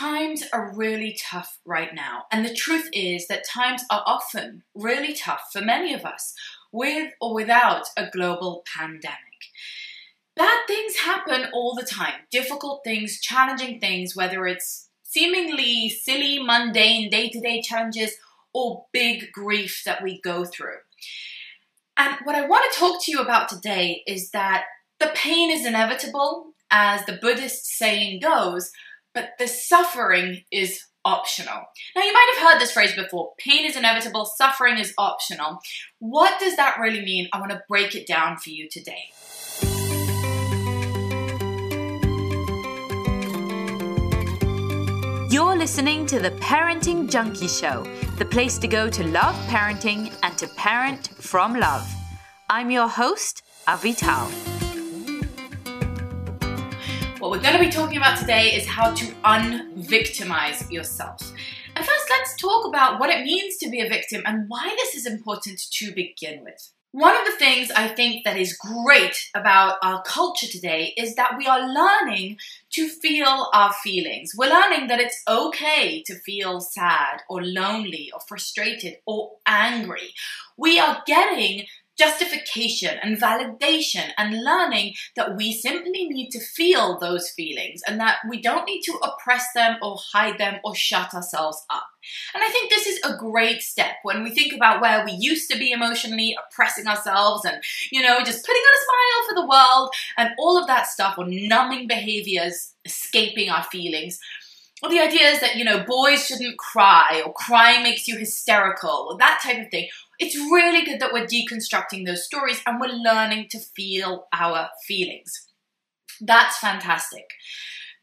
times are really tough right now. And the truth is that times are often really tough for many of us, with or without a global pandemic. Bad things happen all the time difficult things, challenging things, whether it's seemingly silly, mundane, day to day challenges or big grief that we go through. And what I want to talk to you about today is that the pain is inevitable, as the Buddhist saying goes, but the suffering is optional. Now, you might have heard this phrase before pain is inevitable, suffering is optional. What does that really mean? I want to break it down for you today. You're listening to the Parenting Junkie Show, the place to go to love parenting and to parent from love. I'm your host, Avital. What we're going to be talking about today is how to unvictimize yourself. And first, let's talk about what it means to be a victim and why this is important to begin with. One of the things I think that is great about our culture today is that we are learning to feel our feelings. We're learning that it's okay to feel sad or lonely or frustrated or angry. We are getting justification and validation and learning that we simply need to feel those feelings and that we don't need to oppress them or hide them or shut ourselves up. And I think this is a great step when we think about where we used to be emotionally oppressing ourselves and, you know, just putting on a smile for the world and all of that stuff or numbing behaviors, escaping our feelings. Well, the idea is that, you know, boys shouldn't cry or crying makes you hysterical or that type of thing it's really good that we're deconstructing those stories and we're learning to feel our feelings. That's fantastic.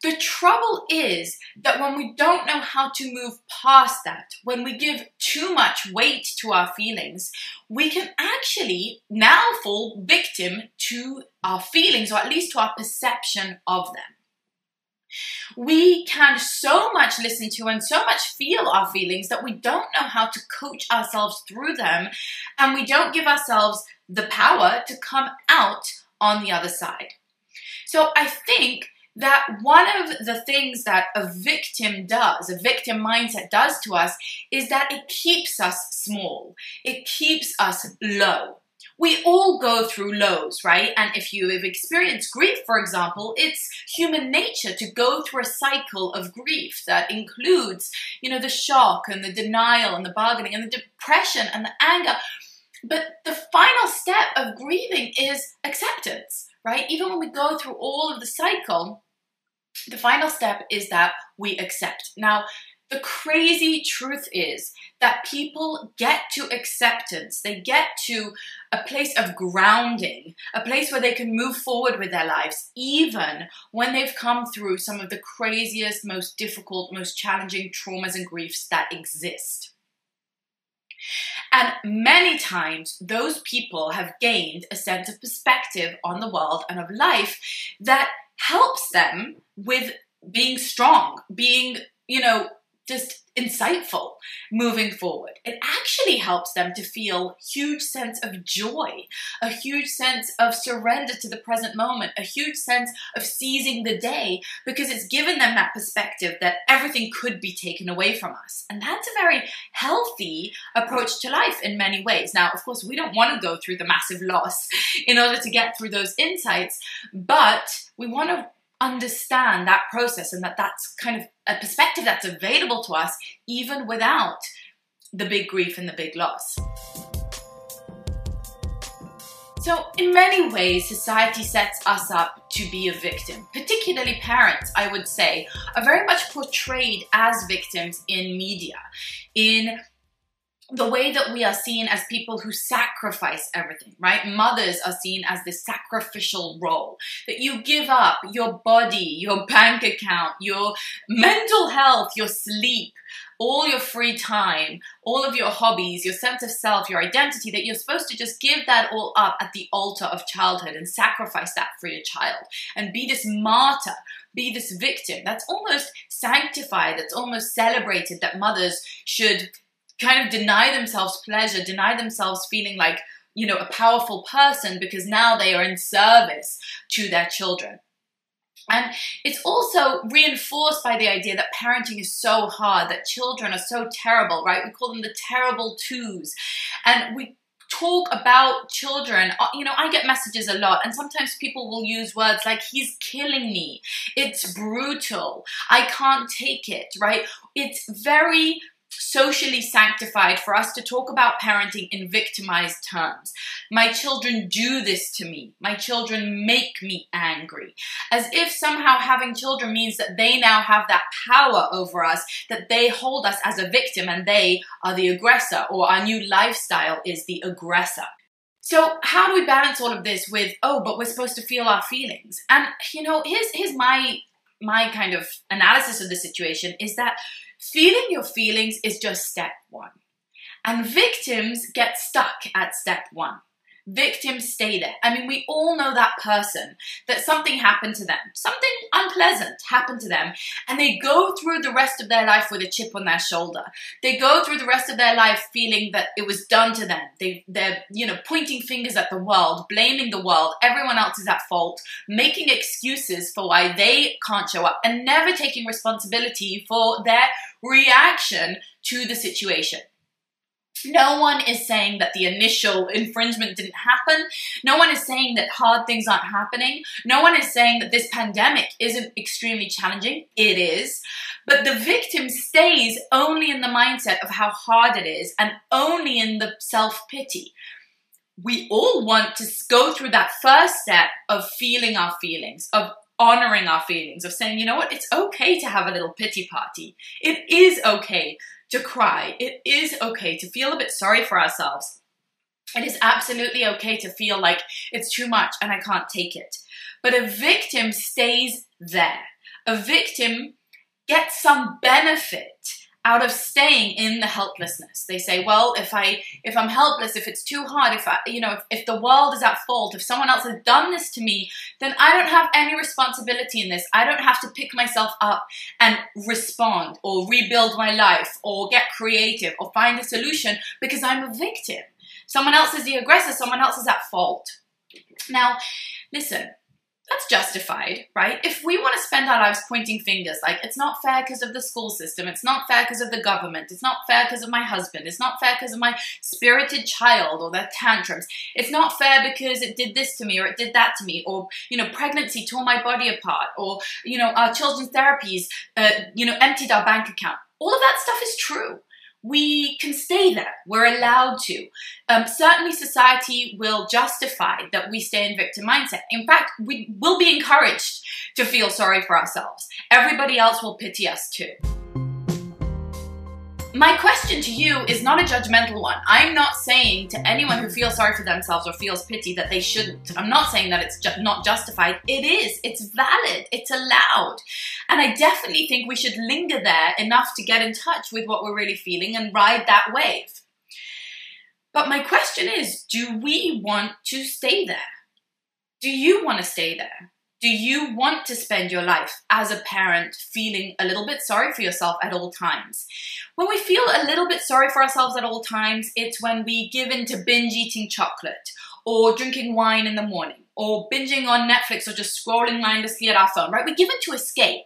The trouble is that when we don't know how to move past that, when we give too much weight to our feelings, we can actually now fall victim to our feelings, or at least to our perception of them. We can so much listen to and so much feel our feelings that we don't know how to coach ourselves through them, and we don't give ourselves the power to come out on the other side. So I think that one of the things that a victim does, a victim mindset does to us, is that it keeps us small. It keeps us low we all go through lows, right? And if you have experienced grief, for example, it's human nature to go through a cycle of grief that includes, you know, the shock and the denial and the bargaining and the depression and the anger. But the final step of grieving is acceptance, right? Even when we go through all of the cycle, the final step is that we accept. Now, the crazy truth is that people get to acceptance, they get to a place of grounding, a place where they can move forward with their lives, even when they've come through some of the craziest, most difficult, most challenging traumas and griefs that exist. And many times, those people have gained a sense of perspective on the world and of life that helps them with being strong, being, you know, just insightful moving forward. It actually helps them to feel huge sense of joy, a huge sense of surrender to the present moment, a huge sense of seizing the day because it's given them that perspective that everything could be taken away from us. And that's a very healthy approach to life in many ways. Now, of course, we don't want to go through the massive loss in order to get through those insights, but we want to understand that process and that that's kind of a perspective that's available to us even without the big grief and the big loss. So, in many ways, society sets us up to be a victim. Particularly parents, I would say, are very much portrayed as victims in media, in the way that we are seen as people who sacrifice everything, right? Mothers are seen as this sacrificial role that you give up your body, your bank account, your mental health, your sleep, all your free time, all of your hobbies, your sense of self, your identity, that you're supposed to just give that all up at the altar of childhood and sacrifice that for your child and be this martyr, be this victim. That's almost sanctified, that's almost celebrated that mothers should kind of deny themselves pleasure, deny themselves feeling like, you know, a powerful person because now they are in service to their children. And it's also reinforced by the idea that parenting is so hard, that children are so terrible, right? We call them the terrible twos. And we talk about children. Uh, you know, I get messages a lot, and sometimes people will use words like, he's killing me. It's brutal. I can't take it, right? It's very socially sanctified for us to talk about parenting in victimized terms. My children do this to me. My children make me angry. As if somehow having children means that they now have that power over us, that they hold us as a victim and they are the aggressor, or our new lifestyle is the aggressor. So how do we balance all of this with, oh, but we're supposed to feel our feelings? And you know, here's here's my my kind of analysis of the situation is that Feeling your feelings is just step one. And victims get stuck at step one. Victims stay there. I mean, we all know that person that something happened to them, something unpleasant happened to them, and they go through the rest of their life with a chip on their shoulder. They go through the rest of their life feeling that it was done to them. They, they're, you know, pointing fingers at the world, blaming the world. Everyone else is at fault, making excuses for why they can't show up, and never taking responsibility for their reaction to the situation. No one is saying that the initial infringement didn't happen. No one is saying that hard things aren't happening. No one is saying that this pandemic isn't extremely challenging. It is. But the victim stays only in the mindset of how hard it is and only in the self pity. We all want to go through that first step of feeling our feelings, of honoring our feelings, of saying, you know what, it's okay to have a little pity party. It is okay to cry. It is okay to feel a bit sorry for ourselves. It is absolutely okay to feel like it's too much and I can't take it. But a victim stays there. A victim gets some benefit out of staying in the helplessness. They say, well, if I if I'm helpless, if it's too hard, if I you know, if, if the world is at fault, if someone else has done this to me, then I don't have any responsibility in this. I don't have to pick myself up and respond or rebuild my life or get creative or find a solution because I'm a victim. Someone else is the aggressor, someone else is at fault. Now, listen, that's justified, right? If we want to spend our lives pointing fingers, like it's not fair because of the school system, it's not fair because of the government, it's not fair because of my husband, it's not fair because of my spirited child or their tantrums, it's not fair because it did this to me or it did that to me, or you know, pregnancy tore my body apart, or you know, our children's therapies, uh, you know, emptied our bank account. All of that stuff is true we can stay there. We're allowed to. Um, certainly, society will justify that we stay in victim mindset. In fact, we will be encouraged to feel sorry for ourselves. Everybody else will pity us too. My question to you is not a judgmental one. I'm not saying to anyone who feels sorry for themselves or feels pity that they shouldn't. I'm not saying that it's ju- not justified. It is. It's valid. It's allowed. And I definitely think we should linger there enough to get in touch with what we're really feeling and ride that wave. But my question is do we want to stay there? Do you want to stay there? Do you want to spend your life as a parent feeling a little bit sorry for yourself at all times? When we feel a little bit sorry for ourselves at all times, it's when we give in to binge eating chocolate or drinking wine in the morning or binging on Netflix or just scrolling mindlessly at our phone, right? We give in to escape.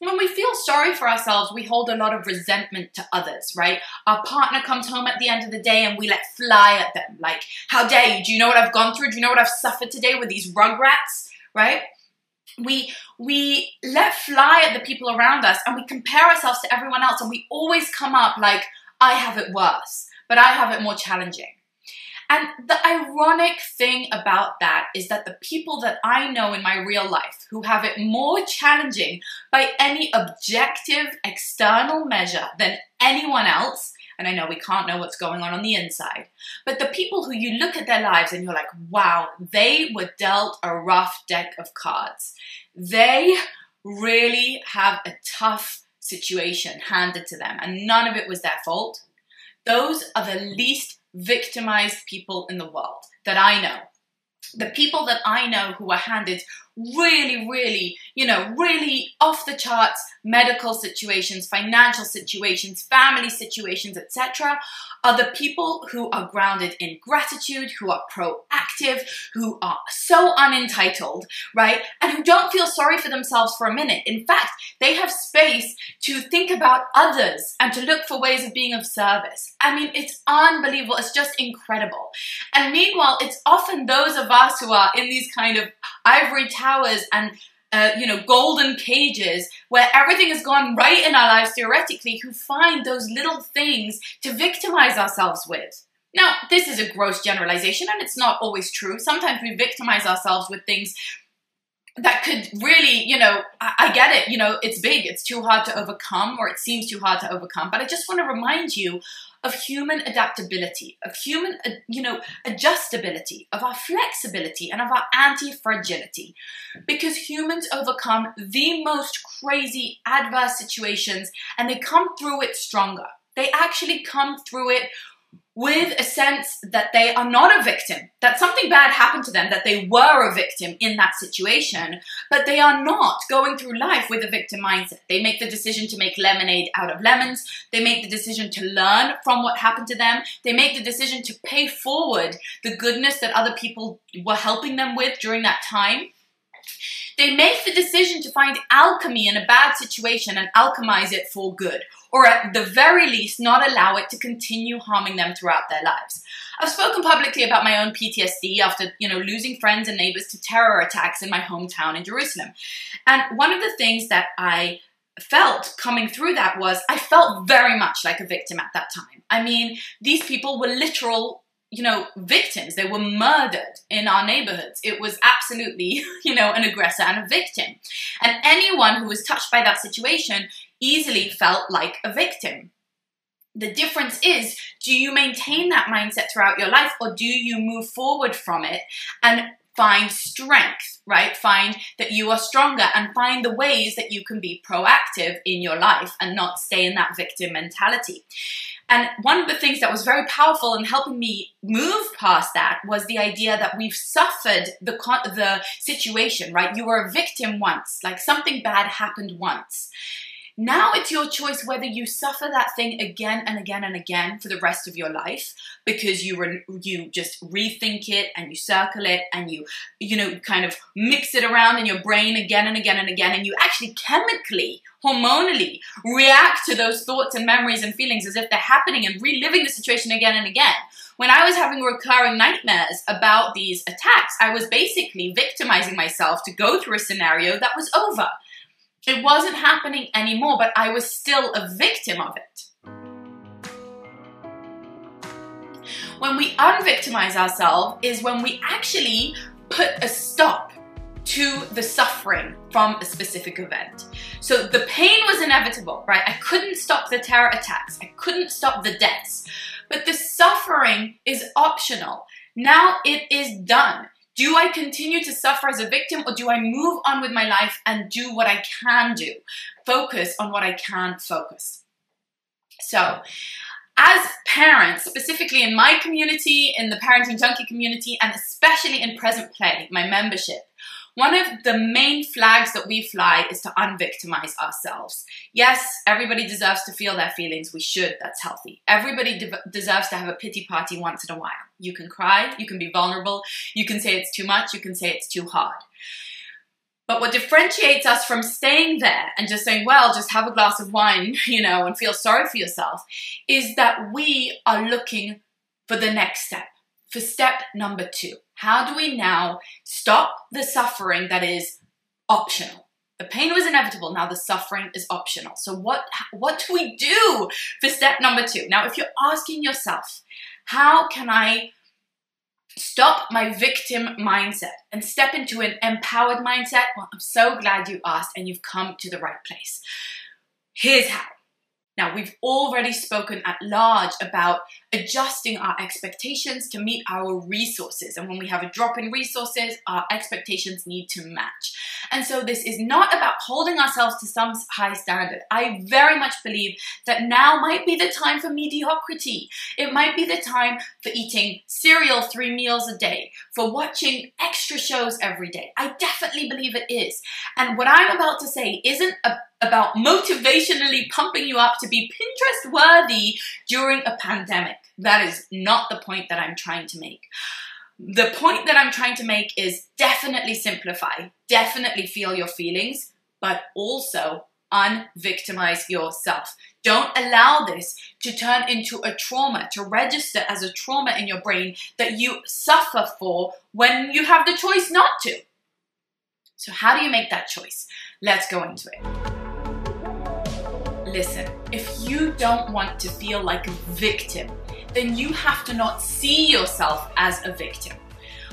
When we feel sorry for ourselves, we hold a lot of resentment to others, right? Our partner comes home at the end of the day and we let fly at them. Like, how dare you? Do you know what I've gone through? Do you know what I've suffered today with these rugrats? right? We we let fly at the people around us and we compare ourselves to everyone else and we always come up like I have it worse, but I have it more challenging. And the ironic thing about that is that the people that I know in my real life who have it more challenging by any objective external measure than anyone else and I know we can't know what's going on on the inside. But the people who you look at their lives and you're like, wow, they were dealt a rough deck of cards. They really have a tough situation handed to them, and none of it was their fault. Those are the least victimized people in the world that I know. The people that I know who were handed really, really, you know, really off the charts medical situations, financial situations, family situations, etc., are the people who are grounded in gratitude, who are proactive, who are so unentitled, right? And who don't feel sorry for themselves for a minute. In fact, they have space to think about others and to look for ways of being of service. I mean, it's unbelievable. It's just incredible. And meanwhile, it's often those of us who are in these kind of ivory towers and uh, you know, golden cages where everything has gone right in our lives theoretically, who find those little things to victimize ourselves with. Now, this is a gross generalization and it's not always true. Sometimes we victimize ourselves with things that could really, you know, I, I, get it, you know, it's big, it's too hard to overcome, or it seems too hard to overcome. But I just want to remind you of human adaptability, of human, uh, you know, adjustability, of our flexibility, and of our anti fragility. Because humans overcome the most crazy adverse situations and they come through it stronger. They actually come through it with a sense that they are not a victim, that something bad happened to them, that they were a victim in that situation, but they are not going through life with a victim mindset. They make the decision to make lemonade out of lemons. They make the decision to learn from what happened to them. They make the decision to pay forward the goodness that other people were helping them with during that time. They make the decision to find alchemy in a bad situation and alchemize it for good or at the very least not allow it to continue harming them throughout their lives. I've spoken publicly about my own PTSD after, you know, losing friends and neighbors to terror attacks in my hometown in Jerusalem. And one of the things that I felt coming through that was I felt very much like a victim at that time. I mean, these people were literal you know, victims. They were murdered in our neighborhoods. It was absolutely, you know, an aggressor and a victim. And anyone who was touched by that situation easily felt like a victim. The difference is do you maintain that mindset throughout your life or do you move forward from it and find strength, right? Find that you are stronger and find the ways that you can be proactive in your life and not stay in that victim mentality. And one of the things that was very powerful in helping me move past that was the idea that we've suffered the the situation, right? You were a victim once, like something bad happened once. Now it's your choice whether you suffer that thing again and again and again for the rest of your life because you re- you just rethink it and you circle it and you you know kind of mix it around in your brain again and again and again and you actually chemically hormonally react to those thoughts and memories and feelings as if they're happening and reliving the situation again and again. When I was having recurring nightmares about these attacks, I was basically victimizing myself to go through a scenario that was over. It wasn't happening anymore, but I was still a victim of it. When we unvictimize ourselves is when we actually put a stop to the suffering from a specific event. So the pain was inevitable, right? I couldn't stop the terror attacks, I couldn't stop the deaths, but the suffering is optional. Now it is done. Do I continue to suffer as a victim or do I move on with my life and do what I can do? Focus on what I can focus. So, as parents, specifically in my community, in the Parenting Junkie community, and especially in Present Play, my membership, one of the main flags that we fly is to unvictimize ourselves. Yes, everybody deserves to feel their feelings. We should. That's healthy. Everybody de- deserves to have a pity party once in a while. You can cry, you can be vulnerable, you can say it's too much, you can say it's too hard. But what differentiates us from staying there and just saying, well, just have a glass of wine, you know, and feel sorry for yourself, is that we are looking for the next step, for step number two. How do we now stop the suffering that is optional? The pain was inevitable. Now the suffering is optional. So what what do we do for step number 2? Now if you're asking yourself, how can I stop my victim mindset and step into an empowered mindset? Well, I'm so glad you asked and you've come to the right place. Here's how. Now, we've already spoken at large about adjusting our expectations to meet our resources. And when we have a drop in resources, our expectations need to match. And so this is not about holding ourselves to some high standard. I very much believe that now might be the time for mediocrity. It might be the time for eating cereal three meals a day, for watching extra shows every day. I definitely believe it is. And what I'm about to say isn't a, about motivationally pumping you up to be Pinterest worthy during a pandemic. That is not the point that I'm trying to make. The point that I'm trying to make is definitely simplify, definitely feel your feelings, but also unvictimize yourself. Don't allow this to turn into a trauma, to register as a trauma in your brain that you suffer for when you have the choice not to. So, how do you make that choice? Let's go into it. Listen, if you don't want to feel like a victim, then you have to not see yourself as a victim.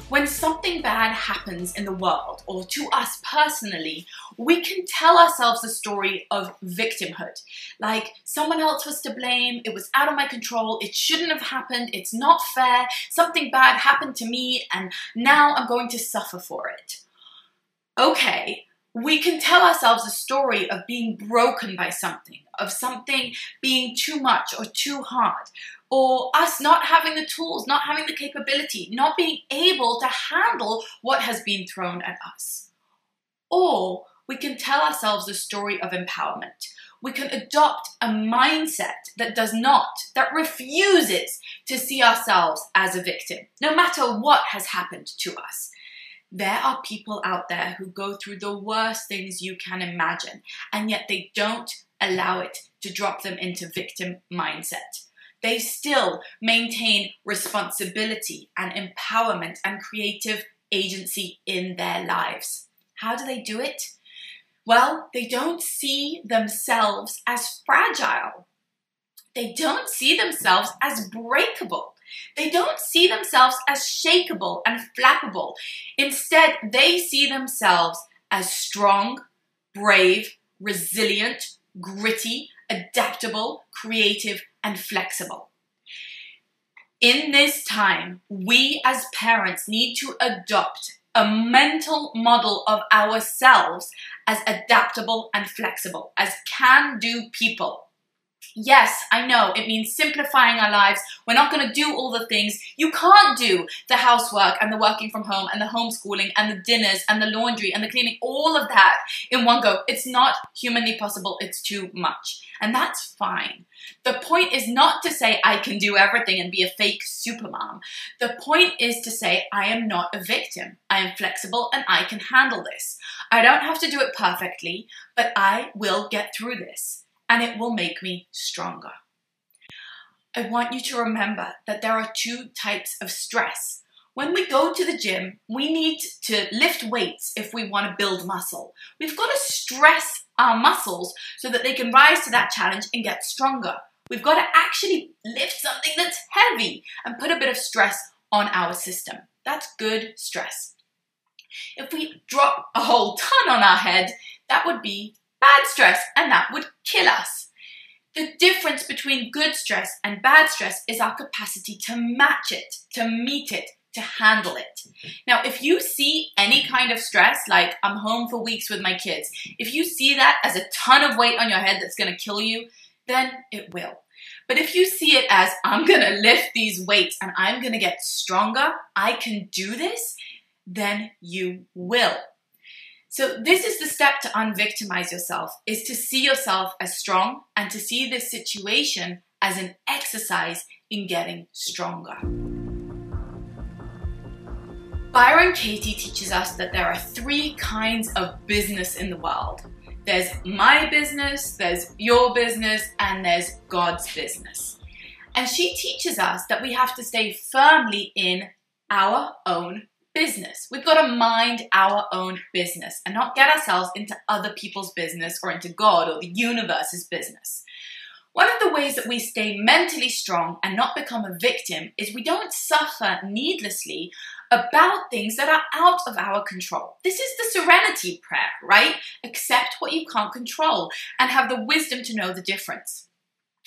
When something bad happens in the world or to us personally, we can tell ourselves a story of victimhood. Like, someone else was to blame, it was out of my control, it shouldn't have happened, it's not fair, something bad happened to me, and now I'm going to suffer for it. Okay, we can tell ourselves a story of being broken by something, of something being too much or too hard, or us not having the tools, not having the capability, not being able to handle what has been thrown at us. Or we can tell ourselves a story of empowerment. We can adopt a mindset that does not, that refuses to see ourselves as a victim, no matter what has happened to us. There are people out there who go through the worst things you can imagine, and yet they don't allow it to drop them into victim mindset. They still maintain responsibility and empowerment and creative agency in their lives. How do they do it? Well, they don't see themselves as fragile. They don't see themselves as breakable. They don't see themselves as shakable and flappable. Instead, they see themselves as strong, brave, resilient, gritty, adaptable, creative, and flexible. In this time, we as parents need to adopt a mental model of ourselves as adaptable and flexible, as can do people. Yes, I know it means simplifying our lives. We're not going to do all the things. You can't do the housework and the working from home and the homeschooling and the dinners and the laundry and the cleaning, all of that in one go. It's not humanly possible. It's too much. And that's fine. The point is not to say I can do everything and be a fake supermom. The point is to say I am not a victim. I am flexible and I can handle this. I don't have to do it perfectly, but I will get through this and it will make me stronger. I want you to remember that there are two types of stress. When we go to the gym, we need to lift weights if we want to build muscle. We've got to stress our muscles so that they can rise to that challenge and get stronger. We've got to actually lift something that's heavy and put a bit of stress on our system. That's good stress. If we drop a whole ton on our head, that would be bad stress, and that would kill us. The difference between good stress and bad stress is our capacity to match it, to meet it, to handle it. Now, if you see any kind of stress, like I'm home for weeks with my kids, if you see that as a ton of weight on your head that's gonna kill you, then it will. But if you see it as I'm gonna lift these weights and I'm gonna get stronger, I can do this, then you will. So this is the step to unvictimize yourself is to see yourself as strong and to see this situation as an exercise in getting stronger. Byron Katie teaches us that there are three kinds of business in the world. There's my business, there's your business, and there's God's business. And she teaches us that we have to stay firmly in our own business. We've got to mind our own business and not get ourselves into other people's business or into God or the universe's business. One of the ways that we stay mentally strong and not become a victim is we don't suffer needlessly about things that are out of our control. This is the serenity prayer, right? Accept what you can't control and have the wisdom to know the difference.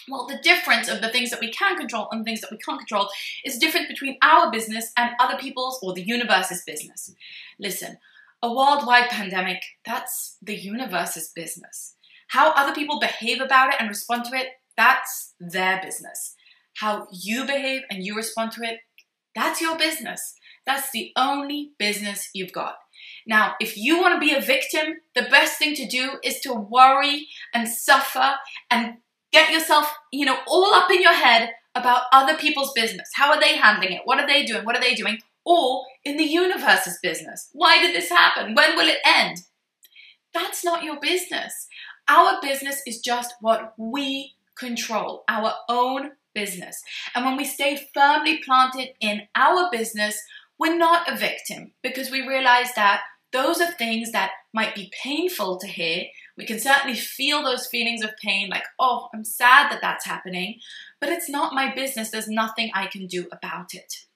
Well, the difference of the things that we can control and the things that we can't control is different between our business and other people's or the universe's business. Listen, A worldwide pandemic, that's the universe's business. How other people behave about it and respond to it, that's their business. How you behave and you respond to it, that's your business. That's the only business you've got. Now, if you want to be a victim, the best thing to do is to worry and suffer and get yourself, you know, all up in your head about other people's business. How are they handling it? What are they doing? What are they doing? Or in the universe's business. Why did this happen? When will it end? That's not your business. Our business is just what we control, our own business. And when we stay firmly planted in our business, we're not a victim because we realize that those are things that might be painful to hear. We can certainly feel those feelings of pain, like, oh, I'm sad that that's happening, but it's not my business. There's nothing I can do about it.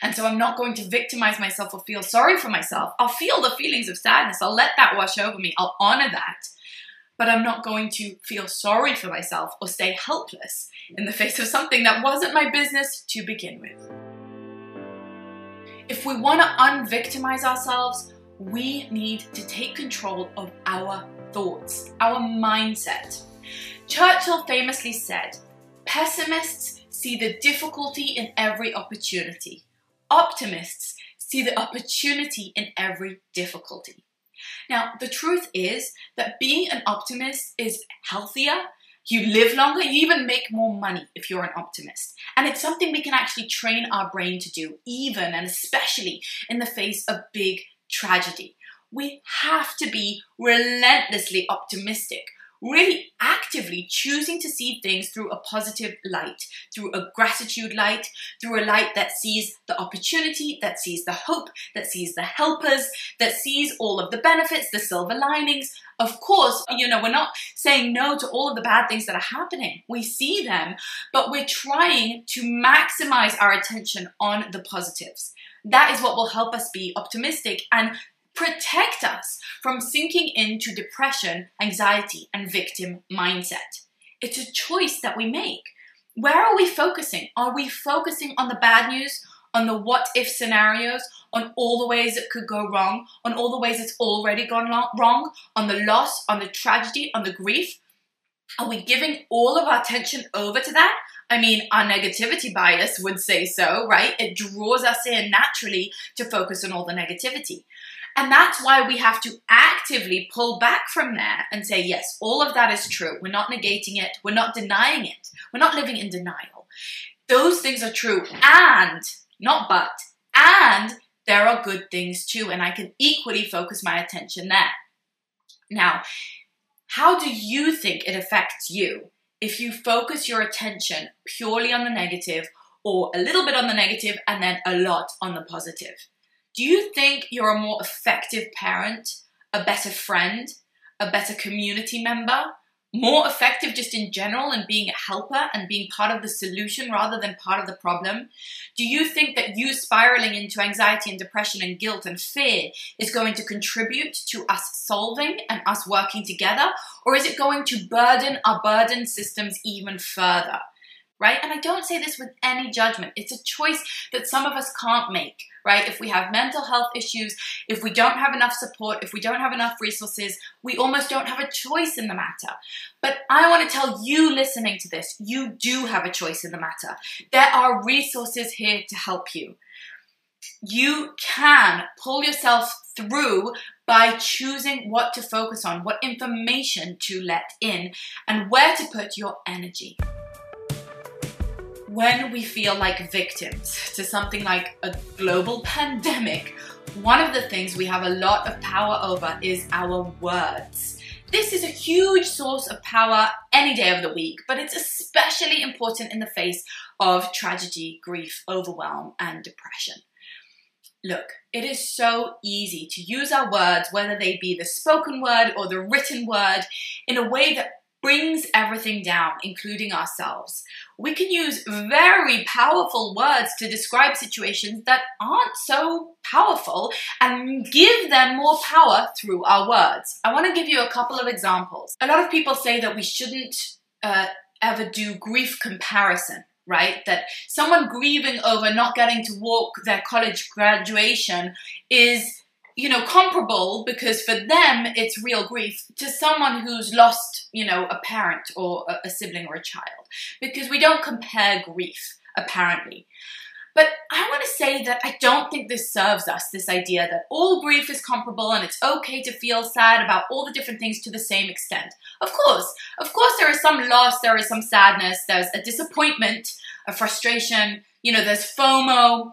And so I'm not going to victimize myself or feel sorry for myself. I'll feel the feelings of sadness. I'll let that wash over me. I'll honor that. But I'm not going to feel sorry for myself or stay helpless in the face of something that wasn't my business to begin with. If we want to unvictimize ourselves, we need to take control of our thoughts, our mindset. Churchill famously said, Pessimists see the difficulty in every opportunity. Optimists see the opportunity in every difficulty. Now, the truth is that being an optimist is healthier you live longer, you even make more money if you're an optimist. And it's something we can actually train our brain to do, even and especially in the face of big tragedy. We have to be relentlessly optimistic really actively choosing to see things through a positive light, through a gratitude light, through a light that sees the opportunity, that sees the hope, that sees the helpers, that sees all of the benefits, the silver linings. Of course, you know, we're not saying no to all of the bad things that are happening. We see them, but we're trying to maximize our attention on the positives. That is what will help us be optimistic and protect us from sinking into depression, anxiety, and victim mindset. It's a choice that we make. Where are we focusing? Are we focusing on the bad news, on the what if scenarios, on all the ways it could go wrong, on all the ways it's already gone wrong, on the loss, on the tragedy, on the grief? Are we giving all of our attention over to that? I mean, our negativity bias would say so, right? It draws us in naturally to focus on all the negativity. And that's why we have to actively pull back from there and say, yes, all of that is true. We're not negating it. We're not denying it. We're not living in denial. Those things are true. And, not but, and there are good things too. And I can equally focus my attention there. Now, how do you think it affects you if you focus your attention purely on the negative or a little bit on the negative and then a lot on the positive? Do you think you're a more effective parent, a better friend, a better community member, more effective just in general and being a helper and being part of the solution rather than part of the problem? Do you think that you spiraling into anxiety and depression and guilt and fear is going to contribute to us solving and us working together? Or is it going to burden our burden systems even further? Right? And I don't say this with any judgment. It's a choice that some of us can't make, right? If we have mental health issues, if we don't have enough support, if we don't have enough resources, we almost don't have a choice in the matter. But I want to tell you listening to this, you do have a choice in the matter. There are resources here to help you. You can pull yourself through by choosing what to focus on, what information to let in, and where to put your energy when we feel like victims to something like a global pandemic, one of the things we have a lot of power over is our words. This is a huge source of power any day of the week, but it's especially important in the face of tragedy, grief, overwhelm, and depression. Look, it is so easy to use our words, whether they be the spoken word or the written word, in a way that brings everything down, including ourselves. We can use very powerful words to describe situations that aren't so powerful and give them more power through our words. I want to give you a couple of examples. A lot of people say that we shouldn't uh, ever do grief comparison right? That someone grieving over not getting to walk their college graduation is you know, comparable because for them it's real grief to someone who's lost, you know, a parent or a, sibling or a child. Because we don't compare grief, apparently. But I want to say that I don't think this serves us, this idea that all grief is comparable and it's okay to feel sad about all the different things to the same extent. Of course, of course, there is some loss, there is some sadness, there's a disappointment, a frustration, you know, there's FOMO,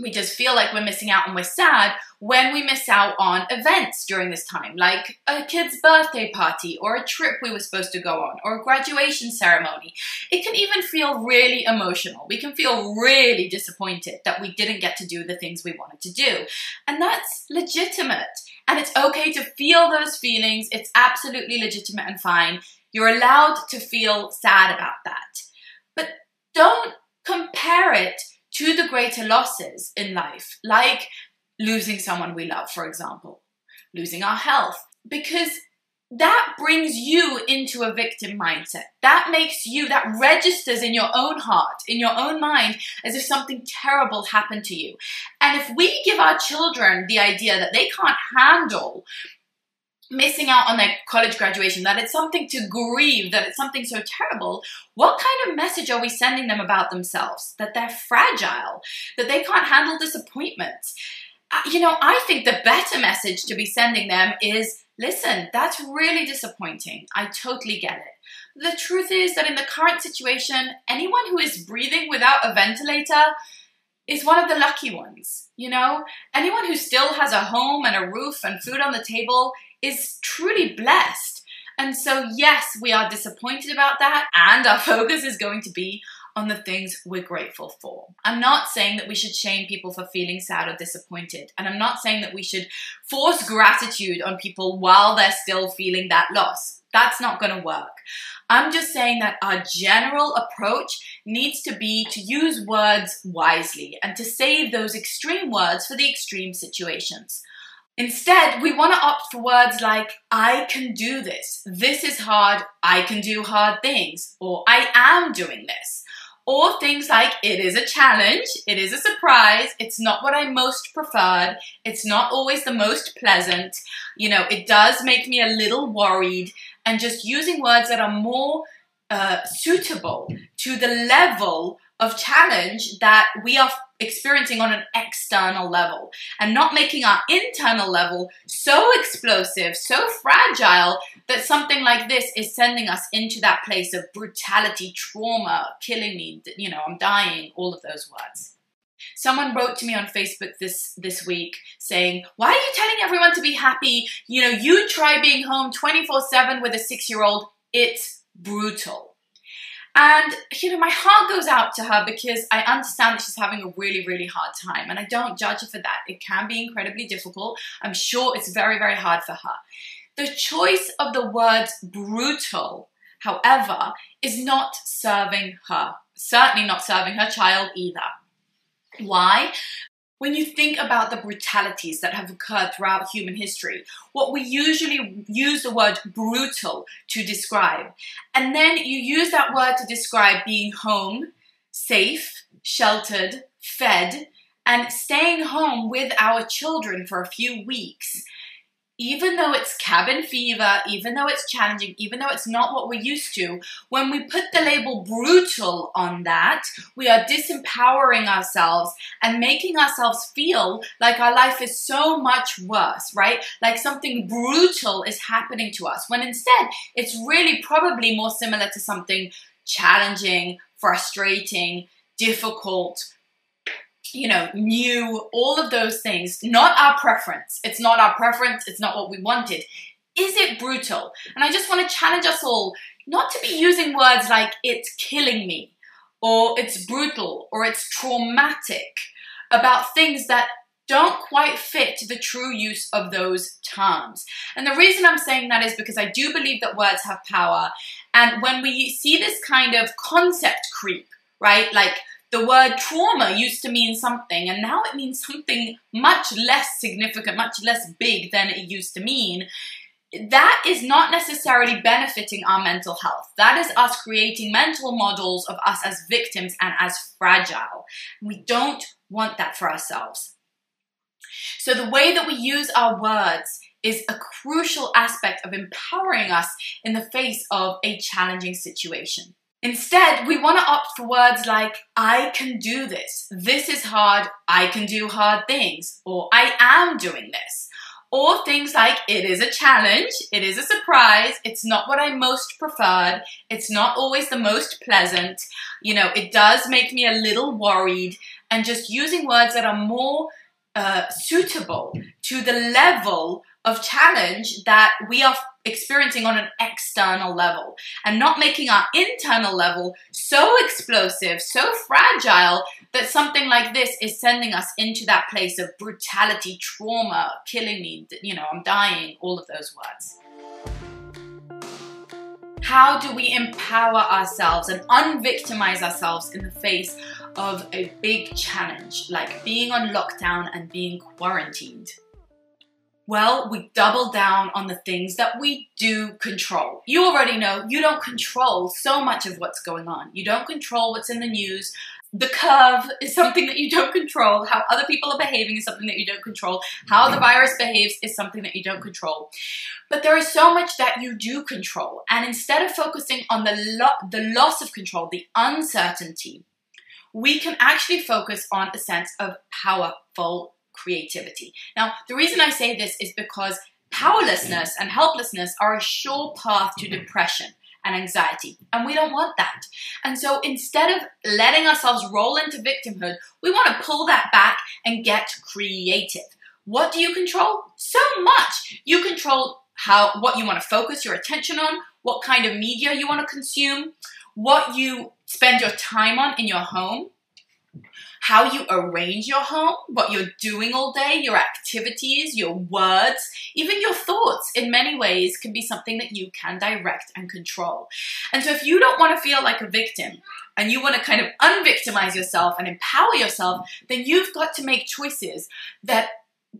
we just feel like we're missing out and we're sad when we miss out on events during this time, like a kid's birthday party or a trip we were supposed to go on or a graduation ceremony. It can even feel really emotional. We can feel really disappointed that we didn't get to do the things we wanted to do. And that's legitimate. And it's okay to feel those feelings. It's absolutely legitimate and fine. You're allowed to feel sad about that. But don't compare it to the greater losses in life, like losing someone we love, for example, losing our health, because that brings you into a victim mindset. That makes you, that registers in your own heart, in your own mind, as if something terrible happened to you. And if we give our children the idea that they can't handle missing out on their college graduation, that it's something to grieve, that it's something so terrible, what kind of message are we sending them about themselves? That they're fragile, that they can't handle disappointments. Uh, you know, I think the better message to be sending them is listen, that's really disappointing. I totally get it. The truth is that in the current situation, anyone who is breathing without a ventilator is one of the lucky ones. You know, anyone who still has a home and a roof and food on the table is truly blessed. And so, yes, we are disappointed about that, and our focus is going to be on the things we're grateful for. I'm not saying that we should shame people for feeling sad or disappointed, and I'm not saying that we should force gratitude on people while they're still feeling that loss. That's not going to work. I'm just saying that our general approach needs to be to use words wisely and to save those extreme words for the extreme situations. Instead, we want to opt for words like, I can do this, this is hard, I can do hard things, or I am doing this. Or things like, it is a challenge, it is a surprise, it's not what I most preferred, it's not always the most pleasant, you know, it does make me a little worried, and just using words that are more uh, suitable to the level of challenge that we are experiencing on an external level and not making our internal level so explosive, so fragile that something like this is sending us into that place of brutality, trauma, killing me, you know, I'm dying, all of those words. Someone wrote to me on Facebook this this week saying, "Why are you telling everyone to be happy? You know, you try being home 24/7 with a 6-year-old. It's brutal." And, you know, my heart goes out to her because I understand that she's having a really, really hard time. And I don't judge her for that. It can be incredibly difficult. I'm sure it's very, very hard for her. The choice of the words brutal, however, is not serving her. Certainly not serving her child either. Why? When you think about the brutalities that have occurred throughout human history, what we usually use the word brutal to describe. And then you use that word to describe being home, safe, sheltered, fed, and staying home with our children for a few weeks even though it's cabin fever, even though it's challenging, even though it's not what we're used to, when we put the label brutal on that, we are disempowering ourselves and making ourselves feel like our life is so much worse, right? Like something brutal is happening to us, when instead it's really probably more similar to something challenging, frustrating, difficult, you know, new, all of those things, not our preference. It's not our preference, it's not what we wanted. Is it brutal? And I just want to challenge us all not to be using words like it's killing me, or it's brutal, or it's traumatic about things that don't quite fit the true use of those terms. And the reason I'm saying that is because I do believe that words have power. And when we see this kind of concept creep, right? Like the word trauma used to mean something and now it means something much less significant, much less big than it used to mean. That is not necessarily benefiting our mental health. That is us creating mental models of us as victims and as fragile. We don't want that for ourselves. So, the way that we use our words is a crucial aspect of empowering us in the face of a challenging situation. Instead, we want to opt for words like, I can do this, this is hard, I can do hard things, or I am doing this. Or things like, it is a challenge, it is a surprise, it's not what I most preferred, it's not always the most pleasant, you know, it does make me a little worried, and just using words that are more uh, suitable to the level of challenge that we are experiencing on an external level and not making our internal level so explosive, so fragile that something like this is sending us into that place of brutality, trauma, killing me, you know, I'm dying, all of those words. How do we empower ourselves and unvictimize ourselves in the face of a big challenge like being on lockdown and being quarantined? Well, we double down on the things that we do control. You already know you don't control so much of what's going on. You don't control what's in the news. The curve is something that you don't control. How other people are behaving is something that you don't control. How the virus behaves is something that you don't control. But there is so much that you do control. And instead of focusing on the, lo- the loss of control, the uncertainty, we can actually focus on a sense of powerful creativity. Now, the reason I say this is because powerlessness and helplessness are a sure path to depression and anxiety, and we don't want that. And so instead of letting ourselves roll into victimhood, we want to pull that back and get creative. What do you control? So much. You control how what you want to focus your attention on, what kind of media you want to consume, what you spend your time on in your home, how you arrange your home, what you're doing all day, your activities, your words, even your thoughts in many ways can be something that you can direct and control. And so if you don't want to feel like a victim and you want to kind of unvictimize yourself and empower yourself, then you've got to make choices that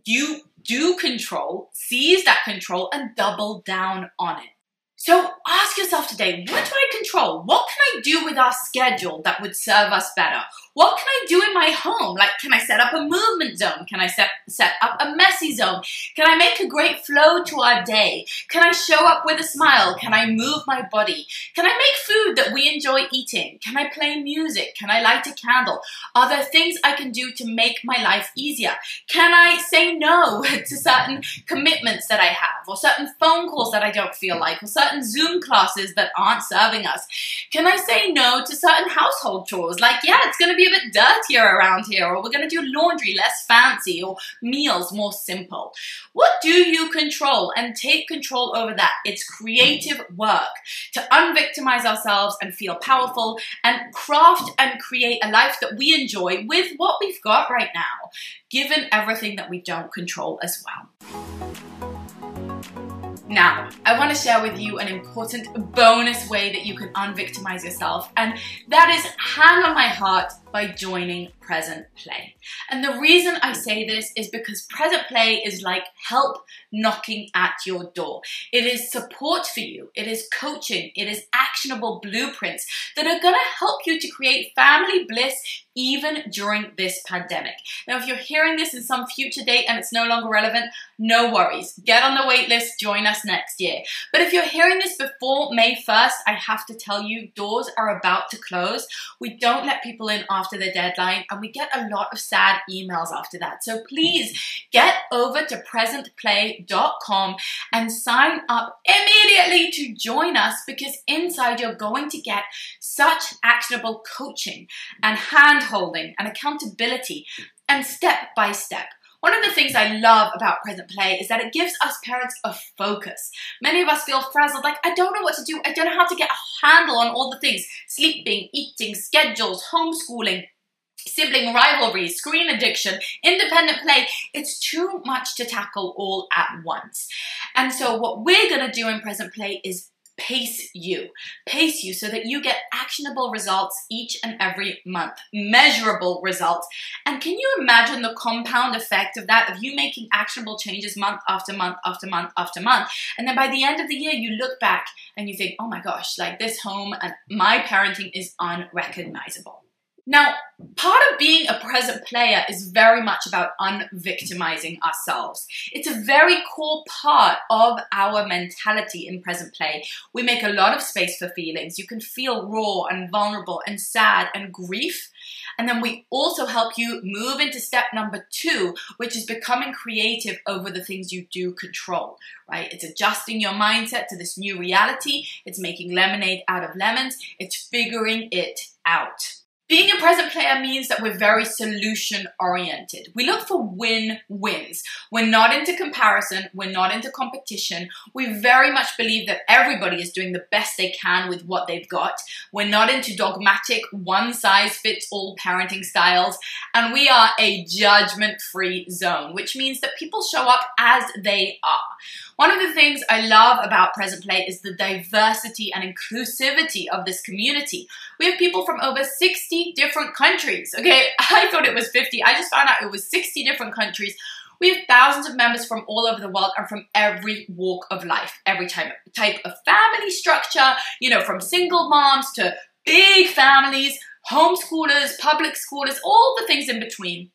you do control, seize that control, and double down on it. So ask yourself today, what do I control? What can I do with our schedule that would serve us better? What can I do in my home? Like, can I set up a movement zone? Can I set, set up a messy zone? Can I make a great flow to our day? Can I show up with a smile? Can I move my body? Can I make food that we enjoy eating? Can I play music? Can I light a candle? Are there things I can do to make my life easier? Can I say no to certain commitments that I have, or certain phone calls that I don't feel like, or certain Zoom classes that aren't serving us? Can I say no to certain household chores? Like, yeah, it's going to be a bit dirtier around here, or we're going to do laundry less fancy, or meals more simple. What do you control? And take control over that. It's creative work to unvictimize ourselves and feel powerful and craft and create a life that we enjoy with what we've got right now, given everything that we don't control as well. Now, I want to share with you an important bonus way that you can unvictimize yourself, and that is hand on my heart by joining present play. And the reason I say this is because present play is like help knocking at your door. It is support for you, it is coaching, it is actionable blueprints that are to help you to create family bliss even during this pandemic. Now, if you're hearing this in some future date and it's no longer relevant, no worries. Get on the wait list, join us next year. But if you're hearing this before May 1st, I have to tell you, doors are about to close. We don't let people in after the deadline, and we get a lot of sad emails after that. So please get over to presentplay.com and sign up immediately to join us because inside you're going to get such actionable coaching and hand holding and accountability and step by step. One of the things I love about present play is that it gives us parents a focus. Many of us feel frazzled, like, I don't know what to do. I don't know how to get a handle on all the things sleeping, eating, schedules, homeschooling, sibling rivalry, screen addiction, independent play. It's too much to tackle all at once. And so, what we're going to do in present play is pace you. Pace you so that you get actionable results each and every month, measurable results. And can you imagine the compound effect of that, of you making actionable changes month after month after month after month? And then by the end of the year, you look back and you think, oh my gosh, like this home and my parenting is unrecognizable. Now, part of being a present player is very much about unvictimizing ourselves. It's a very core part of our mentality in present play. We make a lot of space for feelings. You can feel raw and vulnerable and sad and grief. And then we also help you move into step number two, which is becoming creative over the things you do control, right? It's adjusting your mindset to this new reality. It's making lemonade out of lemons. It's figuring it out. Being a present player means that we're very solution oriented. We look for win wins. We're not into comparison, we're not into competition. We very much believe that everybody is doing the best they can with what they've got. We're not into dogmatic, one size fits all parenting styles. And we are a judgment free zone, which means that people show up as they are. One of the things I love about Present Play is the diversity and inclusivity of this community. We have people from over 60 different countries. Okay, I thought it was 50. I just found out it was 60 different countries. We have thousands of members from all over the world and from every walk of life, every type, type of family structure, you know, from single moms to big families, homeschoolers, public schoolers, all the things in between.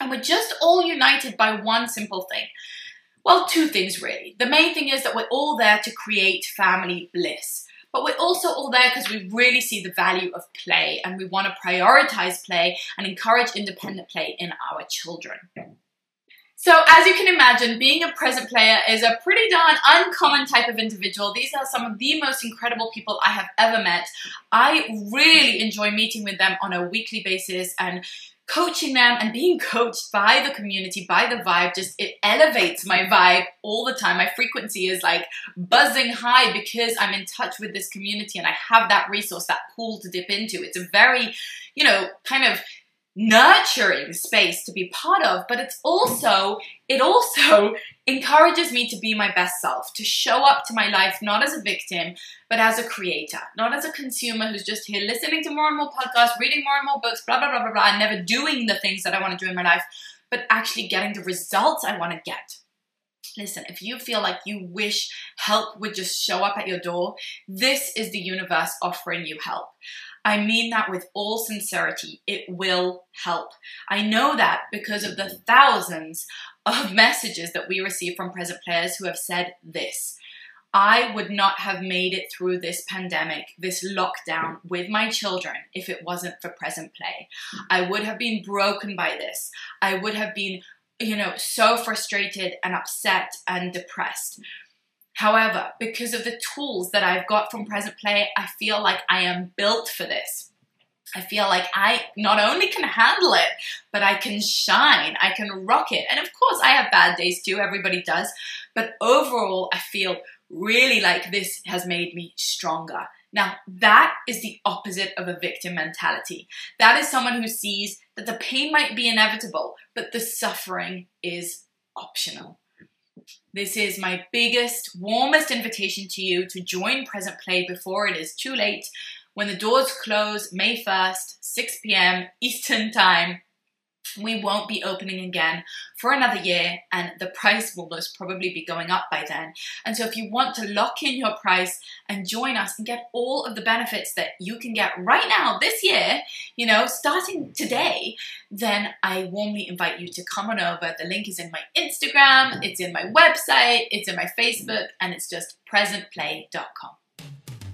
And we're just all united by one simple thing well, two things really. The main thing is that we're all there to create family bliss. But we're also all there because we really see the value of play and we want to prioritize play and encourage independent play in our children. So, as you can imagine, being a present player is a pretty darn uncommon type of individual. These are some of the most incredible people I have ever met. I really enjoy meeting with them on a weekly basis and coaching them and being coached by the community, by the vibe, just it elevates my vibe all the time. My frequency is like buzzing high because I'm in touch with this community and I have that resource, that pool to dip into. It's a very, you know, kind of nurturing space to be part of, but it's also, it also encourages me to be my best self, to show up to my life not as a victim, but as a creator, not as a consumer who's just here listening to more and more podcasts, reading more and more books, blah, blah, blah, blah, blah, and never doing the things that I want to do in my life, but actually getting the results I want to get. Listen, if you feel like you wish help would just show up at your door, this is the universe offering you help. I mean that with all sincerity. It will help. I know that because of the thousands of messages that we receive from present players who have said this. I would not have made it through this pandemic, this lockdown with my children if it wasn't for present play. I would have been broken by this. I would have been, you know, so frustrated and upset and depressed. However, because of the tools that I've got from Present Play, I feel like I am built for this. I feel like I not only can handle it, but I can shine, I can rock it. And of course, I have bad days too, everybody does. But overall, I feel really like this has made me stronger. Now, that is the opposite of a victim mentality. That is someone who sees that the pain might be inevitable, but the suffering is optional. This is my biggest, warmest invitation to you to join Present Play before it is too late when the doors close May 1st, 6 p.m. Eastern Time we won't be opening again for another year and the price will most probably be going up by then. And so if you want to lock in your price and join us and get all of the benefits that you can get right now this year, you know, starting today, then I warmly invite you to come on over. The link is in my Instagram, it's in my website, it's in my Facebook, and it's just presentplay.com.